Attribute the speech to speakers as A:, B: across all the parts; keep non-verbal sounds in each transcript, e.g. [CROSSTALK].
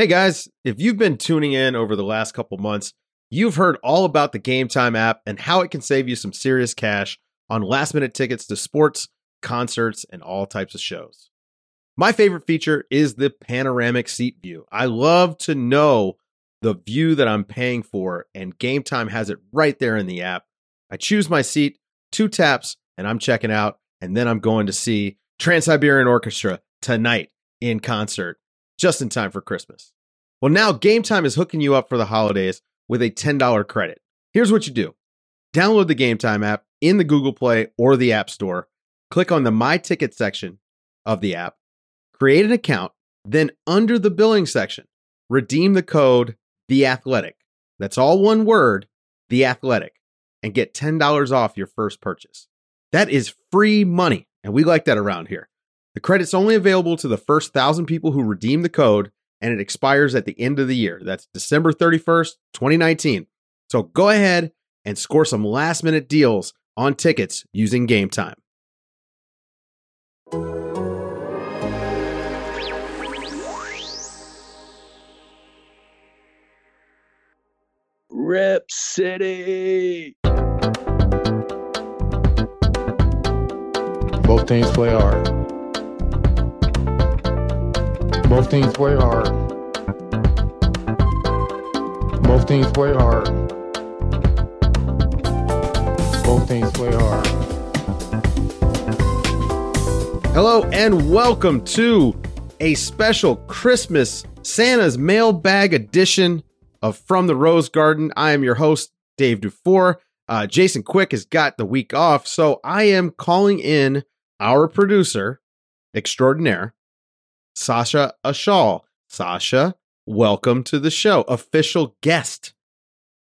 A: Hey guys, if you've been tuning in over the last couple months, you've heard all about the Game Time app and how it can save you some serious cash on last minute tickets to sports, concerts, and all types of shows. My favorite feature is the panoramic seat view. I love to know the view that I'm paying for, and Game Time has it right there in the app. I choose my seat, two taps, and I'm checking out, and then I'm going to see Trans Siberian Orchestra tonight in concert just in time for Christmas. Well, now Game Time is hooking you up for the holidays with a $10 credit. Here's what you do download the Game Time app in the Google Play or the App Store, click on the My Ticket section of the app, create an account, then under the billing section, redeem the code The Athletic. That's all one word, The Athletic, and get $10 off your first purchase. That is free money, and we like that around here. The credit's only available to the first thousand people who redeem the code, and it expires at the end of the year. That's December 31st, 2019. So go ahead and score some last minute deals on tickets using Game Time.
B: Rip City.
C: Both teams play hard. Both teams play hard. Both teams play hard. Both teams play hard.
A: Hello and welcome to a special Christmas Santa's mailbag edition of From the Rose Garden. I am your host, Dave Dufour. Uh, Jason Quick has got the week off, so I am calling in our producer extraordinaire, Sasha Ashal. Sasha, welcome to the show. Official guest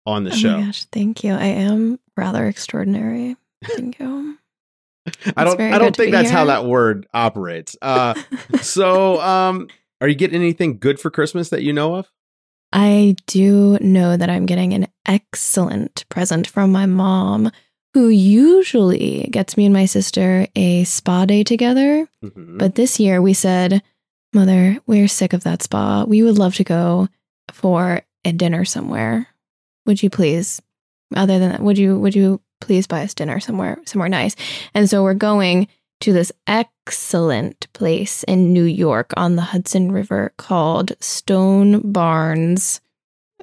A: on the
D: oh
A: show.
D: my gosh, thank you. I am rather extraordinary. Thank you. [LAUGHS]
A: I don't I don't think that's how that word operates. Uh [LAUGHS] so um are you getting anything good for Christmas that you know of?
D: I do know that I'm getting an excellent present from my mom, who usually gets me and my sister a spa day together.
A: Mhm.
D: But this year we said, Mother, we're sick of that spa. We would love to go for a dinner somewhere. Would you please? Other than that, would you would you please buy us dinner somewhere somewhere nice? And so we're going to this excellent place in New York on the Hudson River called Stone Barns.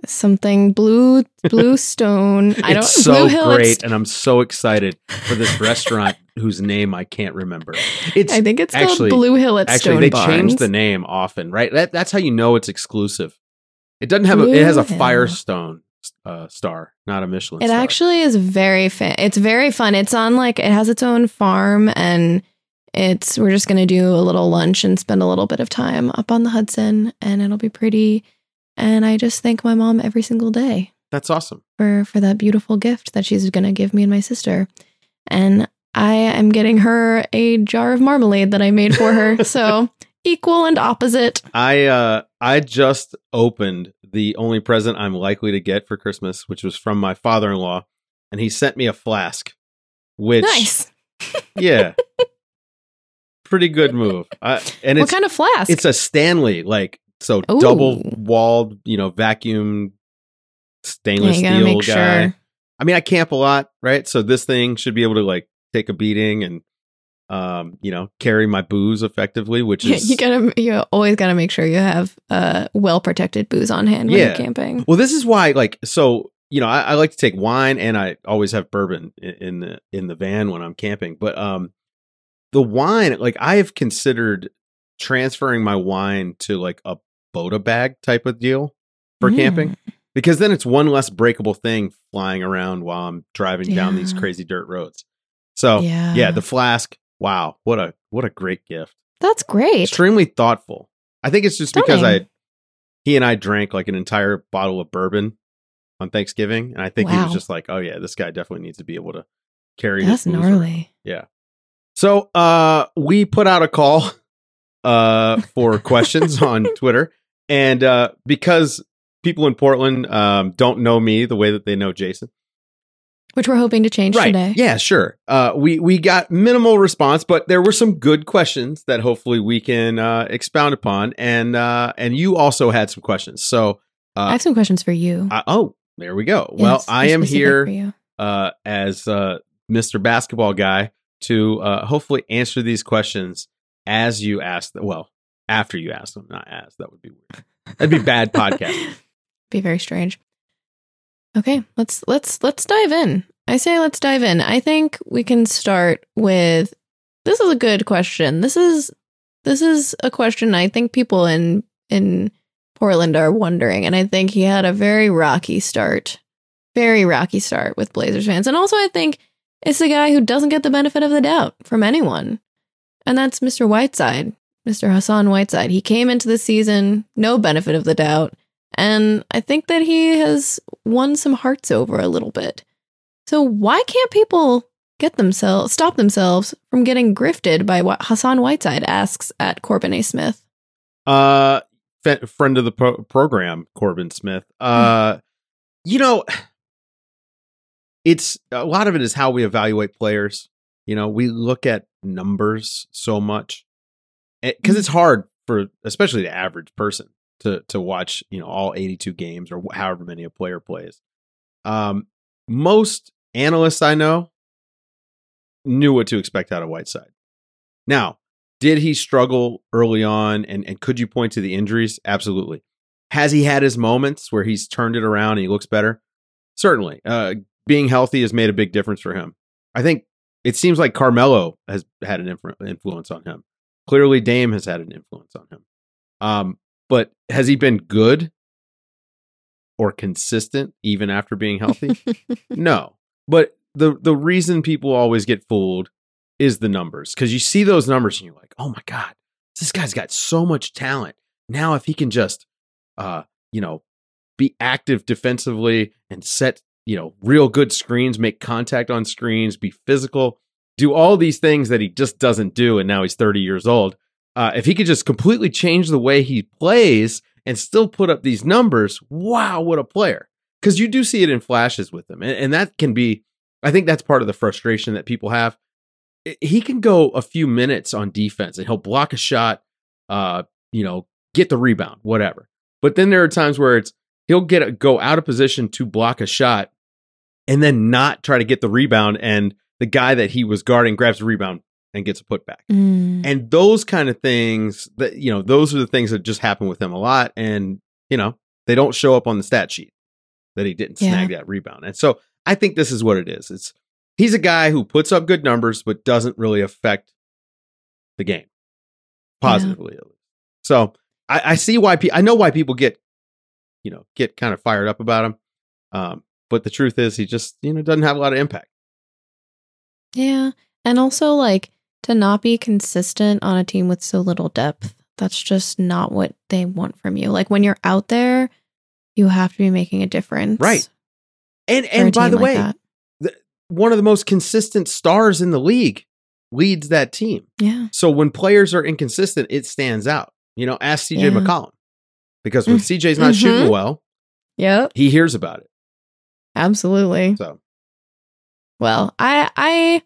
D: Something blue blue [LAUGHS] stone. I don't
A: it's so
D: Blue Hill,
A: great and I'm so excited for this restaurant whose name I can't remember. [LAUGHS] It's
D: I think it's
A: actually-
D: called Blue Hill at
A: actually
D: Stone
A: they
D: Barns.
A: change the name often, right? That, that's how you know it's exclusive. It doesn't have a it has a
D: Hill.
A: Firestone uh, star, not a Michelin
D: It
A: star.
D: actually is very fun. It's very fun. It's on like it has its own farm and it's we're just going to do a little lunch and spend a little bit of time up on the Hudson and it'll be pretty and I just thank my mom every single day
A: That's awesome.
D: for for that beautiful gift that she's going to give me and my sister. And I am getting her a jar of marmalade that I made for her. [LAUGHS] so equal and opposite.
A: I uh I just opened the only present I'm likely to get for Christmas, which was from my father-in-law, and he sent me a flask. Which
D: nice. [LAUGHS]
A: yeah. Pretty good move. I, and
D: What
A: it's
D: kind of flask?
A: it's a Stanley like so
D: Ooh.
A: double walled, you know, vacuum stainless
D: gotta
A: steel guy.
D: sure.
A: I mean, I camp a lot, right? So this thing should be able to like take a beating and um, you know, carry my booze effectively, which is
D: you gotta you always gotta make sure you have uh well protected booze on hand when
A: Yeah.
D: you're camping.
A: Well, this is why, like, so you know, I, I like to take wine, and I always have bourbon in, in the in the van when I'm camping. But um, the wine, like, I have considered transferring my wine to like a bota bag type of deal for
D: Mm.
A: camping, because then it's one less breakable thing flying around while I'm driving down these crazy dirt roads. So
D: Yeah.
A: yeah, the flask. Wow, what a what a great gift.
D: That's great.
A: Extremely thoughtful. I think it's just because I he and I drank like an entire bottle of bourbon on Thanksgiving, and I think he was just like, "Oh yeah, this guy definitely needs to be able to carry."
D: That's gnarly. Yeah.
A: So, uh, we put out a call, uh, for questions [LAUGHS] on Twitter, and uh, because people in Portland um don't know me the way that they know Jason,
D: which we're hoping to change
A: right.
D: today.
A: Yeah, sure. Uh, we we got minimal response, but there were some good questions that hopefully we can uh, expound upon, and uh, and you also had some questions. So,
D: I
A: uh,
D: have some questions for you.
A: I, oh, there we go. well, I am here uh, as uh, Mr. Basketball Guy to uh, hopefully answer these questions as you ask them. Well, after you ask them, not as. That would be weird. That'd be bad [LAUGHS] podcast.
D: Be very strange. Okay, let's let's let's dive in. I say let's dive in. I think we can start with this is a good question. This is this is a question I think people in in Portland are wondering and I think he had a very rocky start. Very rocky start with Blazers fans. And also I think it's the guy who doesn't get the benefit of the doubt from anyone. And that's Mr. Whiteside, Mr. Hassan Whiteside. He came into the season no benefit of the doubt. And I think that he has won some hearts over a little bit. So why can't people get themselves stop themselves from getting grifted by what Hassan Whiteside asks at Corbin A. Smith?
A: Uh, friend of the pro- program, Corbin Smith. Uh, you know, it's a lot of it is how we evaluate players. You know, we look at numbers so much because it's hard for especially the average person to to watch. You know, all eighty two games or however many a player plays. Um, most analysts I know knew what to expect out of Whiteside. Now, did he struggle early on and, and could you point to the injuries? Absolutely. Has he had his moments where he's turned it around and he looks better? Certainly. Uh, being healthy has made a big difference for him. I think it seems like Carmelo has had an influence on him. Clearly, Dame has had an influence on him. Um, but has he been good or consistent even after being healthy? [LAUGHS] no. But the the reason people always get fooled is the numbers because you see those numbers and you're like, oh my god, this guy's got so much talent. Now, if he can just, uh, you know, be active defensively and set, you know, real good screens, make contact on screens, be physical, do all these things that he just doesn't do, and now he's 30 years old. Uh, if he could just completely change the way he plays and still put up these numbers, wow, what a player! Because you do see it in flashes with him, and, and that can be I think that's part of the frustration that people have. He can go a few minutes on defense and he'll block a shot, uh, you know, get the rebound, whatever. But then there are times where it's he'll get a, go out of position to block a shot and then not try to get the rebound and the guy that he was guarding grabs the rebound and gets a putback.
D: Mm.
A: And those kind of things that you know, those are the things that just happen with him a lot and you know, they don't show up on the stat sheet that he didn't
D: Yeah.
A: snag that rebound. And so I think this is what it is. It's he's a guy who puts up good numbers but doesn't really affect the game positively. least. So I, I see why pe- I know why people get you know get kind of fired up about him. Um, but the truth is, he just you know doesn't have a lot of impact.
D: Yeah. And also, like, to not be consistent on a team with so little depth, that's just not what they want from you. Like, when you're out there, you have to be making a difference.
A: Right. And and by the
D: like
A: way,
D: that.
A: one of the most consistent stars in the league leads that team.
D: Yeah.
A: So when players are inconsistent, it stands out. You know, ask CJ
D: Yeah.
A: McCollum. Because when
D: Mm.
A: CJ's not shooting
D: Mhm.
A: well,
D: Yep.
A: he hears about it.
D: Absolutely.
A: So
D: Well, I I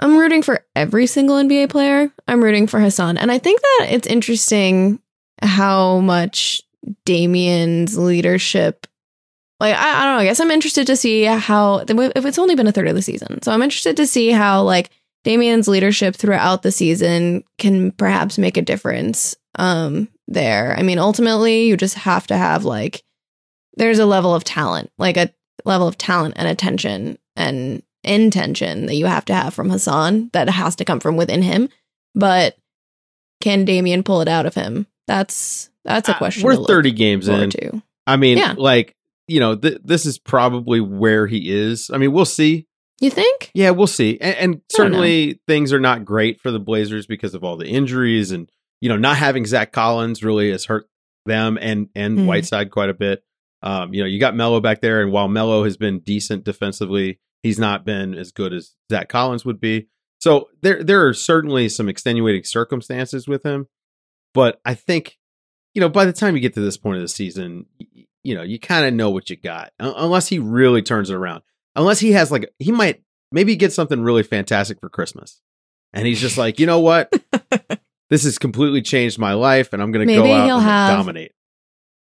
D: I'm rooting for every single NBA player. I'm rooting for Hassan. And I think that it's interesting how much Damien's leadership like I, I don't know, I guess I'm interested to see how if it's only been a third of the season. So I'm interested to see how like Damien's leadership throughout the season can perhaps make a difference um there. I mean, ultimately you just have to have like there's a level of talent, like a level of talent and attention and intention that you have to have from Hassan that has to come from within him. But can Damien pull it out of him? That's that's a
A: uh,
D: question.
A: we're
D: to look
A: 30 games in.
D: to.
A: I mean,
D: Yeah.
A: like, you know, th- this is probably where he is. I mean, we'll see.
D: You think?
A: Yeah, we'll see. And, and
D: I don't know.
A: certainly things are not great for the Blazers because of all the injuries and you know not having Zach Collins really has hurt them and and
D: Hmm.
A: Whiteside quite a bit. Um, you know, you got Melo back there, and while Melo has been decent defensively, he's not been as good as Zach Collins would be. So there there are certainly some extenuating circumstances with him, but I think you know by the time you get to this point of the season, you know you kind of know what you got, unless he really turns it around unless he has like he might maybe get something really fantastic for Christmas, and he's just like, you know what, [LAUGHS] this has completely changed my life, and I'm gonna
D: Maybe
A: go out
D: he'll
A: and
D: have-
A: dominate.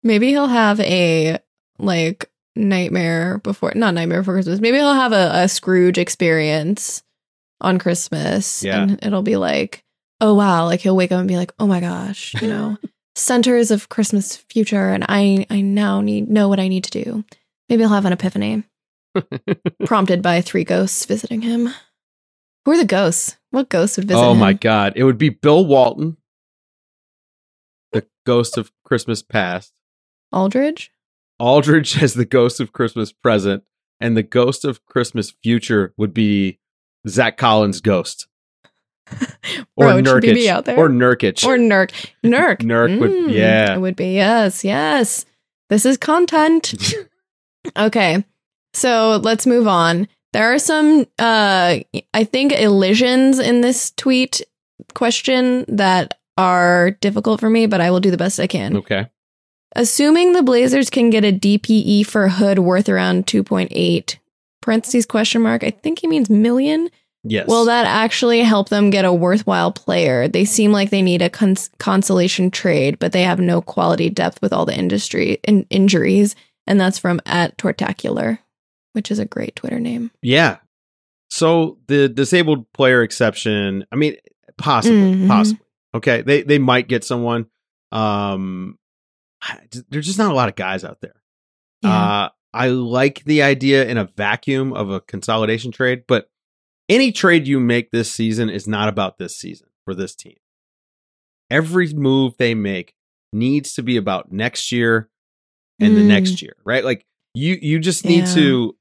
D: Maybe he'll have a like nightmare before, not nightmare before Christmas. Maybe he'll have a, a Scrooge experience on Christmas.
A: Yeah.
D: And it'll be like, oh wow, like he'll wake up and be like, oh my gosh, you know, [LAUGHS] centers of Christmas future, and I I now need know what I need to do. Maybe he'll have an epiphany [LAUGHS] prompted by three ghosts visiting him. Who are the ghosts? What ghosts would visit
A: Oh my
D: him?
A: god, it would be Bill Walton, the ghost of Christmas past.
D: Aldridge?
A: Aldridge as the ghost of Christmas present, and the ghost of Christmas future would be Zach Collins' ghost. [LAUGHS] Or
D: Bro, should
A: Nurkic.
D: be out there?
A: Or Nurkic.
D: Or Nurk. Nurk.
A: Nurk would-
D: Mm,
A: yeah.
D: It would be. Yes. Yes. This is content. [LAUGHS] okay. So let's move on. There are some, uh, I think, elisions in this tweet question that are difficult for me, but I will do the best I can.
A: okay.
D: Assuming the Blazers can get a DPE for Hood worth around 2.8, parentheses question mark, I think he means million.
A: Yes.
D: Will that actually help them get a worthwhile player? They seem like they need a cons- consolation trade, but they have no quality depth with all the industry in- injuries. And that's from at Tortacular, which is a great Twitter name.
A: Yeah. So the disabled player exception, I mean, possibly,
D: Mhm.
A: possibly. Okay. They they might get someone. Um there's just not a lot of guys out there. Uh I like the idea in a vacuum of a consolidation trade, but any trade you make this season is not about this season for this team. Every move they make needs to be about next year and the
D: Mm.
A: next year, right? Like you you just need
D: Yeah.
A: to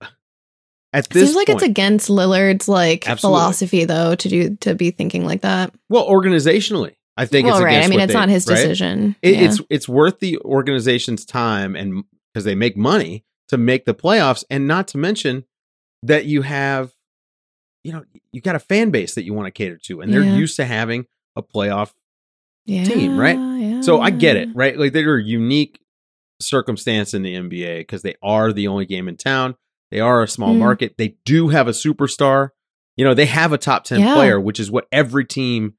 A: at this
D: seems like
A: point,
D: it's against Lillard's like
A: Absolutely.
D: philosophy though to do to be thinking like that.
A: well organizationally. I think
D: well,
A: it's
D: right. I mean, it's
A: they-
D: not his
A: right?
D: decision.
A: It,
D: Yeah.
A: It's it's worth the organization's time and because they make money to make the playoffs, and not to mention that you have, you know, you got a fan base that you want to cater to, and they're
D: Yeah.
A: used to having a playoff.
D: yeah,
A: team, right? So I get it, right? Like they're a unique circumstance in the NBA because they are the only game in town. They are a small
D: Mm.
A: market. They do have a superstar. You know, they have a top 10
D: Yeah.
A: player, which is what every team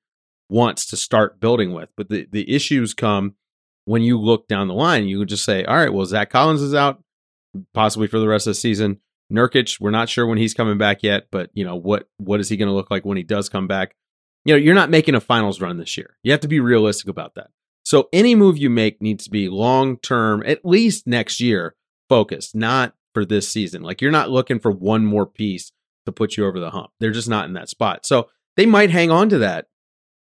A: wants to start building with. But the, the issues come when you look down the line. You just say, all right, well, Zach Collins is out possibly for the rest of the season. Nurkic, we're not sure when he's coming back yet, but you know what what is he going to look like when he does come back? You know, you're not making a finals run this year. You have to be realistic about that. So any move you make needs to be long term, at least next year focused, not for this season. Like you're not looking for one more piece to put you over the hump. They're just not in that spot. So they might hang on to that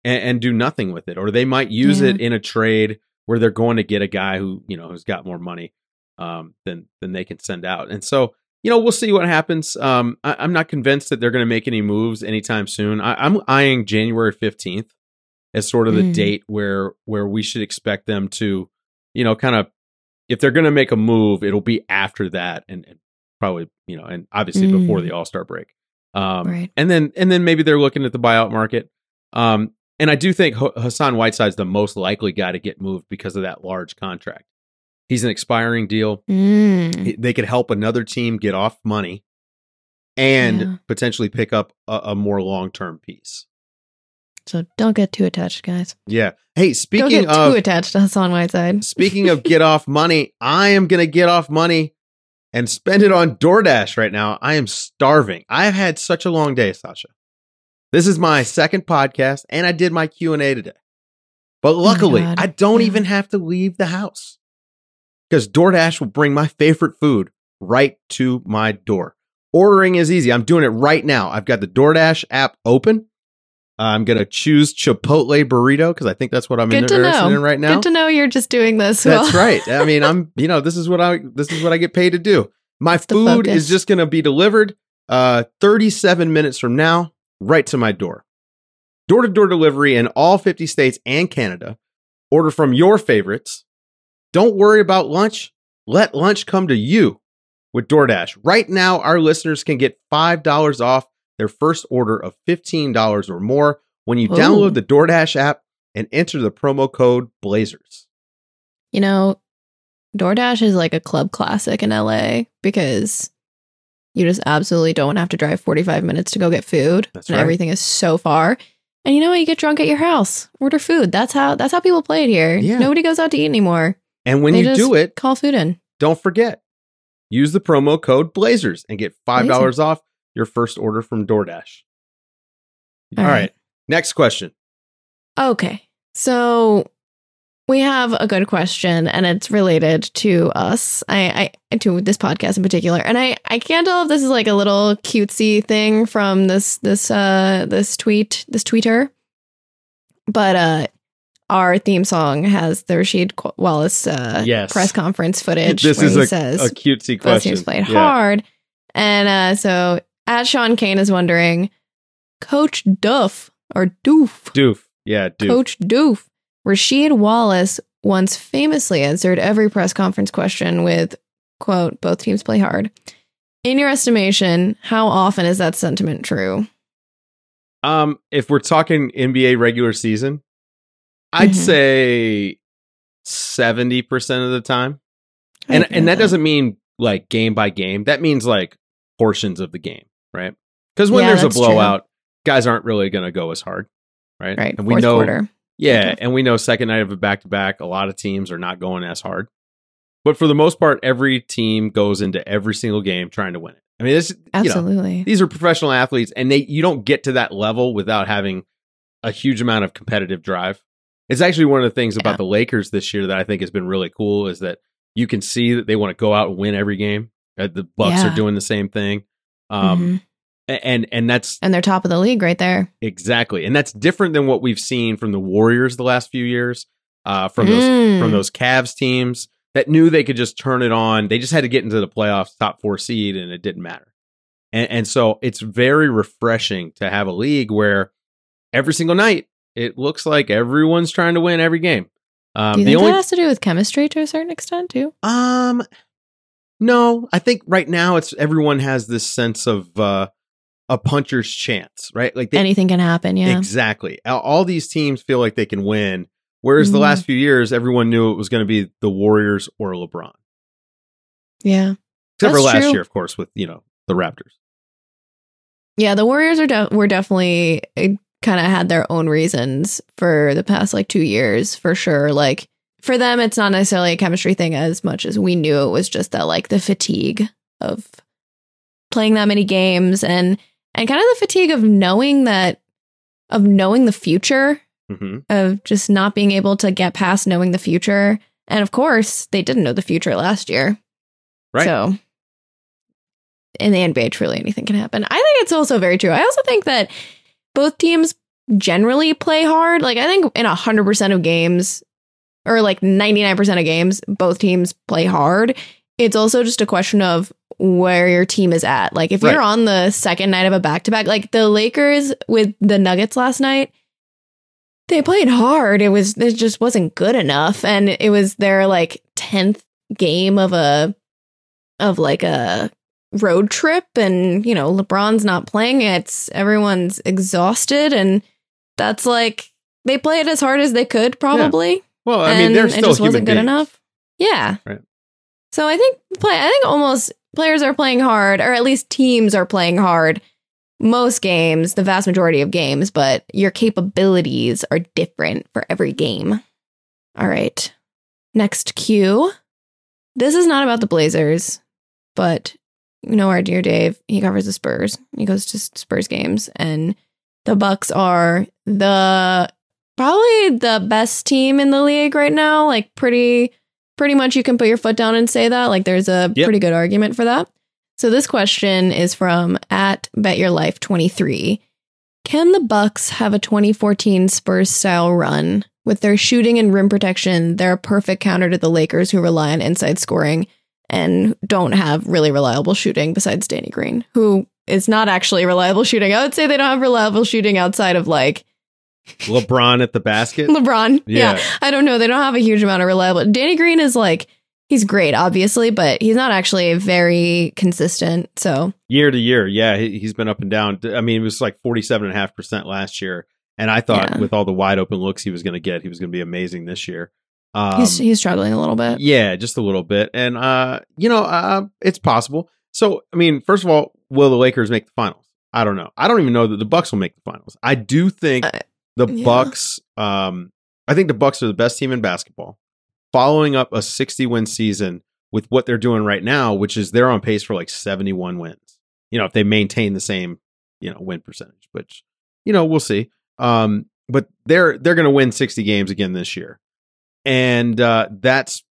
A: and, and do nothing with it, or they might use
D: Yeah.
A: it in a trade where they're going to get a guy who you know who's got more money um, than than they can send out. And so you know we'll see what happens. Um, I, I'm not convinced that they're going to make any moves anytime soon. I, I'm eyeing January 15th as sort of the
D: Mm.
A: date where where we should expect them to, you know, kind of if they're going to make a move, it'll be after that and, and probably you know, and obviously
D: Mm.
A: before the All Star break. Um,
D: Right.
A: And then and then maybe they're looking at the buyout market. Um, and I do think Hassan Whiteside's the most likely guy to get moved because of that large contract. He's an expiring deal.
D: Mm.
A: He- They could help another team get off money and
D: Yeah.
A: potentially pick up a, a more long term piece.
D: So don't get too attached, guys.
A: Yeah. Hey,
D: don't
A: speaking
D: get
A: of
D: too attached to Hassan Whiteside.
A: Speaking of [LAUGHS] get off money, I am going to get off money and spend it on DoorDash right now. I am starving. I've had such a long day, Sasha. This is my second podcast and I did my Q&A today. But luckily,
D: God.
A: I don't
D: Yeah.
A: even have to leave the house. Cuz DoorDash will bring my favorite food right to my door. Ordering is easy. I'm doing it right now. I've got the DoorDash app open. I'm going to choose Chipotle burrito cuz I think that's what I'm
D: Good
A: interested in right now.
D: Good to know you're just doing this.
A: That's right. I mean, [LAUGHS] I'm you know, this is what I this is what I get paid to do. My
D: the
A: food is just going to be delivered uh 37 minutes from now right to my door. Door-to-door delivery in all 50 states and Canada. Order from your favorites. Don't worry about lunch. Let lunch come to you with DoorDash. Right now our listeners can get $5 off their first order of $15 or more when you
D: Ooh.
A: download the DoorDash app and enter the promo code Blazers.
D: You know, DoorDash is like a club classic in LA because You just absolutely don't want to have to drive 45 minutes to go get food.
A: That's
D: and
A: right.
D: everything is so far. And you know what? You get drunk at your house. Order food. That's how that's how people play it here.
A: Yeah.
D: Nobody goes out to eat anymore.
A: And when
D: They
A: you do it,
D: Call food in.
A: don't forget use the promo code Blazers and get five dollars off your first order from DoorDash.
D: All
A: All
D: right.
A: right. Next question.
D: Okay. So we have a good question and it's related to us. I, I to this podcast in particular. And I I can't tell if this is like a little cutesy thing from this this uh this tweet, this tweeter. But uh our theme song has the Rasheed Wallace uh
A: Yes.
D: press conference footage
A: this
D: where
A: is
D: he
A: a,
D: says
A: a cutesy question.
D: teams played
A: Yeah.
D: hard. And uh, so as Sean Kane is wondering, Coach Duff or Doof,
A: Doof. Yeah, doof.
D: Coach Doof, Rasheed Wallace once famously answered every press conference question with, quote, both teams play hard. In your estimation, how often is that sentiment true?
A: Um, if we're talking NBA regular season, I'd
D: Mhm.
A: say seventy percent of the time,
D: I
A: and and
D: with
A: that doesn't mean like game by game. That means like portions of the game, right? Because when
D: Yeah,
A: there's a
D: that's true.
A: blowout, guys aren't really going to go as hard, right?
D: Right.
A: and we
D: fourth
A: know,
D: quarter.
A: Yeah, and we know second night of a back to back, a lot of teams are not going as hard. But for the most part, every team goes into every single game trying to win it. I mean, this, you know,
D: Absolutely.
A: these are professional athletes and they you don't get to that level without having a huge amount of competitive drive it's actually one of the things about
D: Yeah.
A: the lakers this year that i think has been really cool is that you can see that they want to go out and win every game Uh, the bucks
D: Yeah.
A: are doing the same thing um
D: Mhm.
A: And and that's
D: And they're top of the league right there.
A: exactly and that's different than what we've seen from the warriors the last few years uh from those
D: Mm.
A: from those Cavs teams that knew they could just turn it on. They just had to get into the playoffs, top four seed, and it didn't matter. And, and so it's very refreshing to have a league where every single night it looks like everyone's trying to win every game. Um,
D: Do you
A: the
D: think
A: only
D: that has to do with chemistry to a certain extent too?
A: um, no, I think right now it's everyone has this sense of uh, a puncher's chance, right? Like they,
D: Anything can happen, yeah.
A: Exactly. All, these teams feel like they can win. Whereas the
D: Mhm.
A: last few years, everyone knew it was going to be the Warriors or LeBron.
D: yeah.
A: Except for last
D: true.
A: year, of course, with, you know, the Raptors.
D: Yeah, the Warriors are de- were definitely kind of had their own reasons for the past like 2 years for sure. Like for them it's not necessarily a chemistry thing as much as we knew it was just that like the fatigue of playing that many games and and kind of the fatigue of knowing that of knowing the future
A: hmm
D: of just not being able to get past knowing the future. And of course, they didn't know the future last year.
A: Right.
D: So in the NBA, truly anything can happen. I think it's also very true. I also think that both teams generally play hard. Like I think in hundred percent of games, or like ninety nine percent of games, both teams play hard. It's also just a question of where your team is at. Like if
A: Right.
D: you're on the second night of a back to back, like the Lakers with the Nuggets last night, they played hard. It was it just wasn't good enough, and it was their like tenth game of a of like a road trip, and you know LeBron's not playing. It's everyone's exhausted, and that's like they played as hard as they could probably.
A: Well, I
D: and
A: mean, they're
D: it
A: still
D: just
A: human
D: wasn't good
A: beings.
D: enough. Yeah.
A: Right.
D: So I think play. I think almost players are playing hard, or at least teams are playing hard. Most games, the vast majority of games, but your capabilities are different for every game. All right. Next cue. This is not about the Blazers, but you know our dear Dave, he covers the Spurs. He goes to Spurs games and the Bucks are the probably the best team in the league right now. Like pretty pretty much you can put your foot down and say that. Like there's a
A: Yep.
D: pretty good argument for that. So this question is from at Bet Your Life 23. Can the Bucks have a 2014 Spurs style run with their shooting and rim protection? They're a perfect counter to the Lakers who rely on inside scoring and don't have really reliable shooting besides Danny Green, who is not actually reliable shooting. I would say they don't have reliable shooting outside of like
A: LeBron at the basket.
D: LeBron.
A: Yeah.
D: Yeah. I don't know. They don't have a huge amount of reliable. Danny Green is like, he's great, obviously, but he's not actually very consistent. So,
A: year to year. Yeah, he, he's been up and down. I mean, it was like 47.5% last year. And I thought
D: Yeah.
A: with all the wide open looks he was going to get, he was going to be amazing this year. Um,
D: he's, he's struggling a little bit.
A: yeah, just a little bit. And, uh, you know, uh, it's possible. So, I mean, first of all, will the Lakers make the finals? I don't know. I don't even know that the Bucks will make the finals. I do think
D: Uh,
A: the
D: yeah.
A: Bucks. Um, I think the Bucks are the best team in basketball. Following up a 60 win season with what they're doing right now, which is they're on pace for like 71 wins. You know, if they maintain the same, you know, win percentage, which you know we'll see. Um, but they're they're going to win 60 games again this year, and uh, that's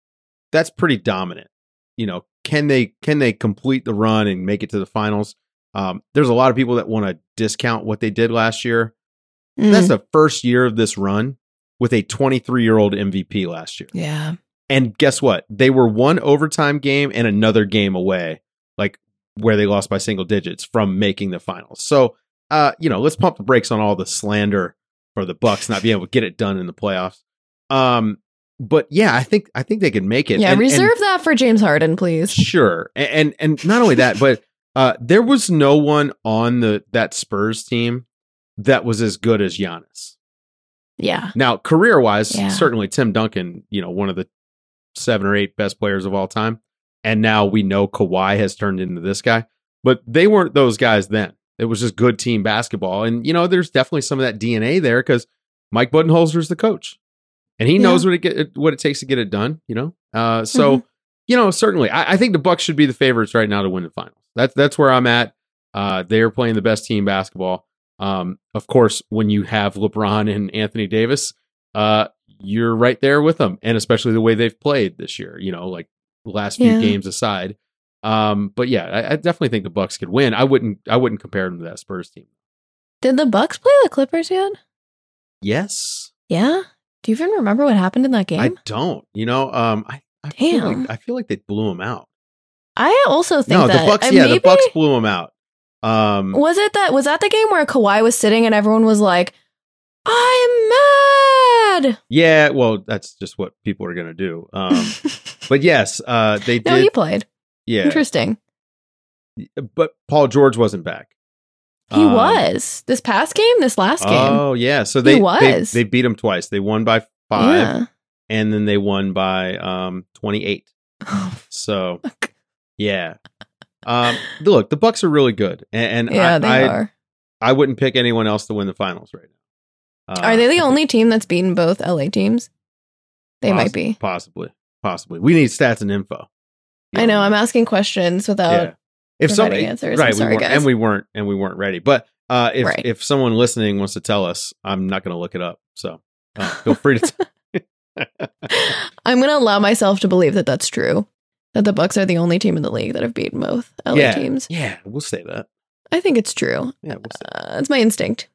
A: that's pretty dominant. You know, can they can they complete the run and make it to the finals? Um, there's a lot of people that want to discount what they did last year.
D: Mm,
A: That's the first year of this run with a 23 year old MVP last year.
D: yeah.
A: And guess what? They were one overtime game and another game away, like where they lost by single digits from making the finals. So, uh, you know, let's pump the brakes on all the slander for the Bucks not being able to get it done in the playoffs. Um, but yeah, I think I think they can make it.
D: Yeah,
A: And- and-
D: reserve that for James Harden, please.
A: Sure, A- and and not only that, but uh, there was no one on the that Spurs team that was as good as Giannis.
D: Yeah.
A: Now, career wise,
D: Yeah.
A: certainly Tim Duncan, you know, one of the seven or eight best players of all time, and now we know Kawhi has turned into this guy. But they weren't those guys then. It was just good team basketball, and you know, there's definitely some of that DNA there because Mike Budenholzer's the coach, and he
D: Yeah.
A: knows what it get, what it takes to get it done. You know, uh, so
D: Mm-hmm.
A: you know, certainly, I, I think the Bucks should be the favorites right now to win the finals. That's that's where I'm at. Uh, they are playing the best team basketball. Um, of course, when you have LeBron and Anthony Davis, uh, you're right there with them, and especially the way they've played this year. You know, like last few
D: Yeah.
A: games aside. Um, but yeah, I, I definitely think the Bucks could win. I wouldn't. I wouldn't compare them to that Spurs team.
D: Did the Bucks play the Clippers yet?
A: Yes,
D: Yeah. Do you even remember what happened in that game?
A: I don't. You know, um, I, I feel
D: Damn.
A: like I feel like they blew them out.
D: I also think
A: No,
D: that
A: the Bucks.
D: uh,
A: Yeah,
D: maybe,
A: the Bucks blew them out. Um,
D: Was it that was that the game where Kawhi was sitting and everyone was like, "I'm mad."
A: Yeah, well, that's just what people are gonna do. Um, [LAUGHS] but yes, uh, they
D: no,
A: did.
D: he played.
A: yeah,
D: Interesting.
A: but Paul George wasn't back.
D: He
A: Um,
D: was this past game, this last game.
A: Oh yeah, so they, they
D: was.
A: they beat him twice. They won by five,
D: Yeah.
A: and then they won by um twenty eight. [LAUGHS] So yeah, um, look, the Bucks are really good, and, and
D: yeah,
A: I,
D: they
A: I,
D: are.
A: I wouldn't pick anyone else to win the finals right now. Uh,
D: Are they the only team that's beaten both LA teams? They
A: poss-
D: might be.
A: possibly, possibly. We need stats and info.
D: I know. I'm asking questions without.
A: yeah. If somebody
D: answers.
A: right,
D: I'm sorry,
A: we
D: guys.
A: and we weren't, and we weren't ready. But uh, if
D: Right.
A: if someone listening wants to tell us, I'm not going to look it up. So uh, feel free to. [LAUGHS] [LAUGHS]
D: I'm going to allow myself to believe that that's true. That the Bucks are the only team in the league that have beaten both LA
A: yeah,
D: teams.
A: yeah, we'll say that.
D: I think it's true.
A: Yeah, we'll say.
D: Uh, it's my instinct.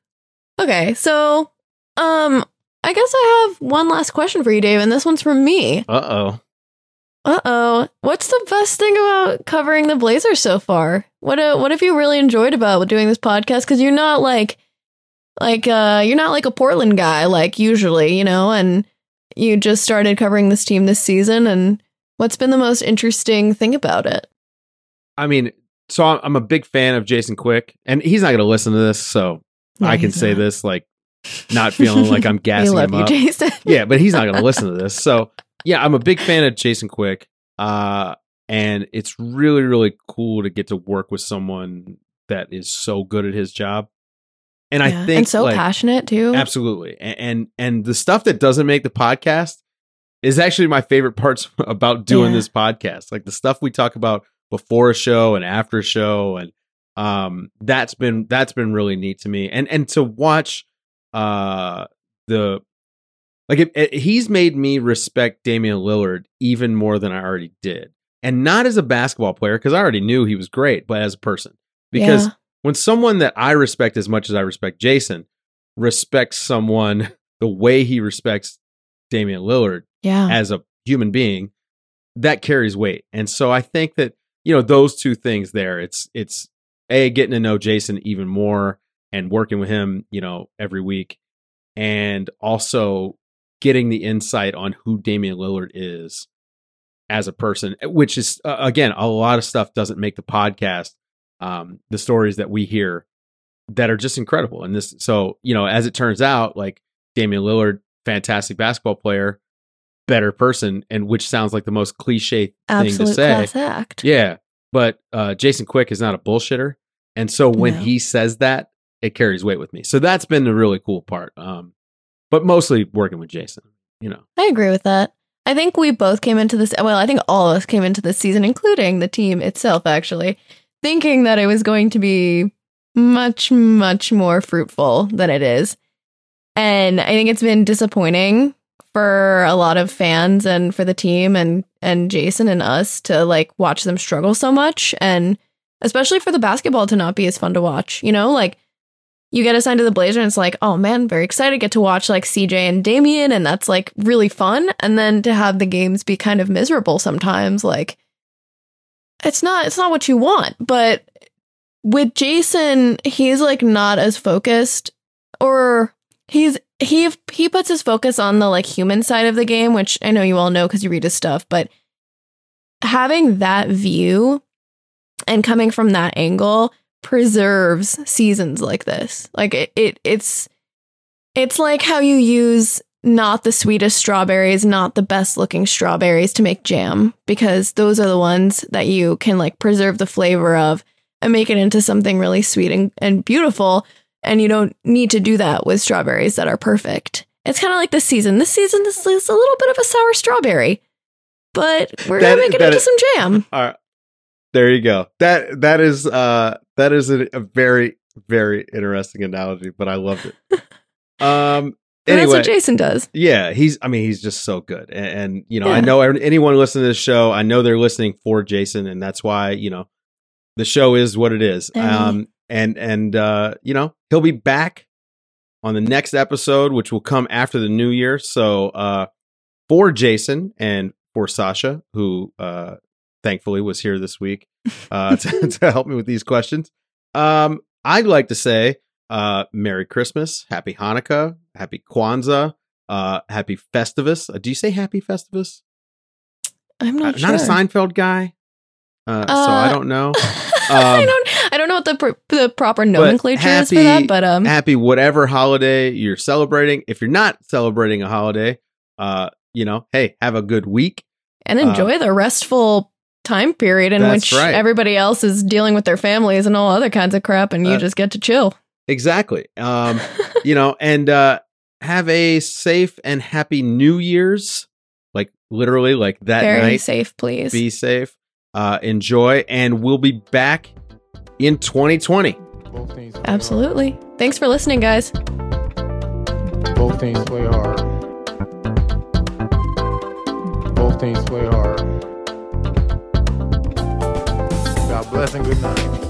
D: Okay, so um, I guess I have one last question for you, Dave, and this one's from me.
A: Uh oh.
D: Uh oh, what's the best thing about covering the Blazers so far? What uh, what have you really enjoyed about doing this podcast? Because you're not like like uh you're not like a Portland guy like usually, you know, and you just started covering this team this season. And what's been the most interesting thing about it?
A: I mean, so I'm, a big fan of Jason Quick, and he's not going to listen to this, so
D: No,
A: I can say
D: not.
A: this like not feeling like I'm [LAUGHS] gassing
D: love
A: him
D: you,
A: up.
D: Jason. [LAUGHS]
A: yeah, but he's not going to listen to this. So [LAUGHS] yeah, I'm a big fan of Jason Quick, uh, and it's really really cool to get to work with someone that is so good at his job. And I think
D: and so
A: like,
D: passionate too.
A: absolutely, and, and and the stuff that doesn't make the podcast is actually my favorite parts [LAUGHS] about doing
D: Yeah.
A: this podcast. Like the stuff we talk about before a show and after a show, and um, that's been that's been really neat to me. And and to watch uh the like it, it- he's made me respect Damian Lillard even more than I already did, and not as a basketball player because I already knew he was great, but as a person because
D: Yeah.
A: when someone that I respect as much as I respect Jason respects someone [LAUGHS] the way he respects Damian Lillard
D: yeah,
A: as a human being, that carries weight. And so I think that, you know, those two things there, it's it's a getting to know Jason even more and working with him, you know, every week and also getting the insight on who Damian Lillard is as a person, which is uh, again, a lot of stuff doesn't make the podcast um the stories that we hear that are just incredible. And this so, you know, as it turns out, like Damian Lillard, fantastic basketball player, better person, and which sounds like the most cliche thing to say.
D: class act.
A: Yeah. but uh, Jason Quick is not a bullshitter, and so when
D: No.
A: he says that, it carries weight with me. So that's been the really cool part. Um, but mostly working with Jason, you know.
D: I agree with that. I think we both came into this. Well, I think all of us came into this season, including the team itself, actually, thinking that it was going to be much, much more fruitful than it is. And I think it's been disappointing for a lot of fans and for the team and and Jason and us to like watch them struggle so much and especially for the basketball to not be as fun to watch. You know, like you get assigned to the Blazer and it's like, oh man, very excited get to watch like CJ and Damian and that's like really fun. And then to have the games be kind of miserable sometimes, like it's not it's not what you want. But with Jason, he's like not as focused or he's he he puts his focus on the like human side of the game, which I know you all know because you read his stuff, but having that view and coming from that angle preserves seasons like this. Like it, it it's it's like how you use not the sweetest strawberries, not the best looking strawberries to make jam because those are the ones that you can like preserve the flavor of and make it into something really sweet and, and beautiful. And you don't need to do that with strawberries that are perfect. It's kind of like this season. This season this is a little bit of a sour strawberry, but we're
A: That-
D: gonna make it into
A: is-
D: some jam.
A: All right. There you go. That that is uh that is a, a very very interesting analogy, but I loved it. [LAUGHS] Um
D: And
A: anyway,
D: that's what Jason does.
A: yeah, he's I mean he's just so good. And, and you know, I know anyone listening to this show, I know they're listening for Jason and that's why, you know, the show is what it is. Um and and uh you know, he'll be back on the next episode which will come after the new year. So uh for Jason and for Sasha who uh thankfully was here this week [LAUGHS] uh, to, [LAUGHS] to help me with these questions. Um, I'd like to say uh, Merry Christmas, Happy Hanukkah, Happy Kwanzaa, uh, Happy Festivus. Uh, do you say Happy Festivus?
D: I'm
A: Uh,
D: not sure.
A: Not a Seinfeld guy, uh, so I
D: Uh,
A: don't know. [LAUGHS]
D: I
A: Um,
D: don't. I don't know what the pr- the proper nomenclature is for that, but um,
A: Happy whatever holiday you're celebrating. If you're not celebrating a holiday, uh, you know, hey, have a good week.
D: and
A: uh,
D: enjoy the restful time period in which
A: right.
D: everybody else is dealing with their families and all other kinds of crap, and you
A: Uh,
D: just get to chill.
A: Exactly. Um, [LAUGHS] you know, and uh, have a safe and happy New Year's. Like literally, like that
D: Very
A: night.
D: safe, please.
A: Be safe. Uh, enjoy, and we'll be back in 2020.
C: Both teams play
D: Absolutely. Thanks for listening, guys.
C: Both teams play hard. Both teams play hard. God bless and good night.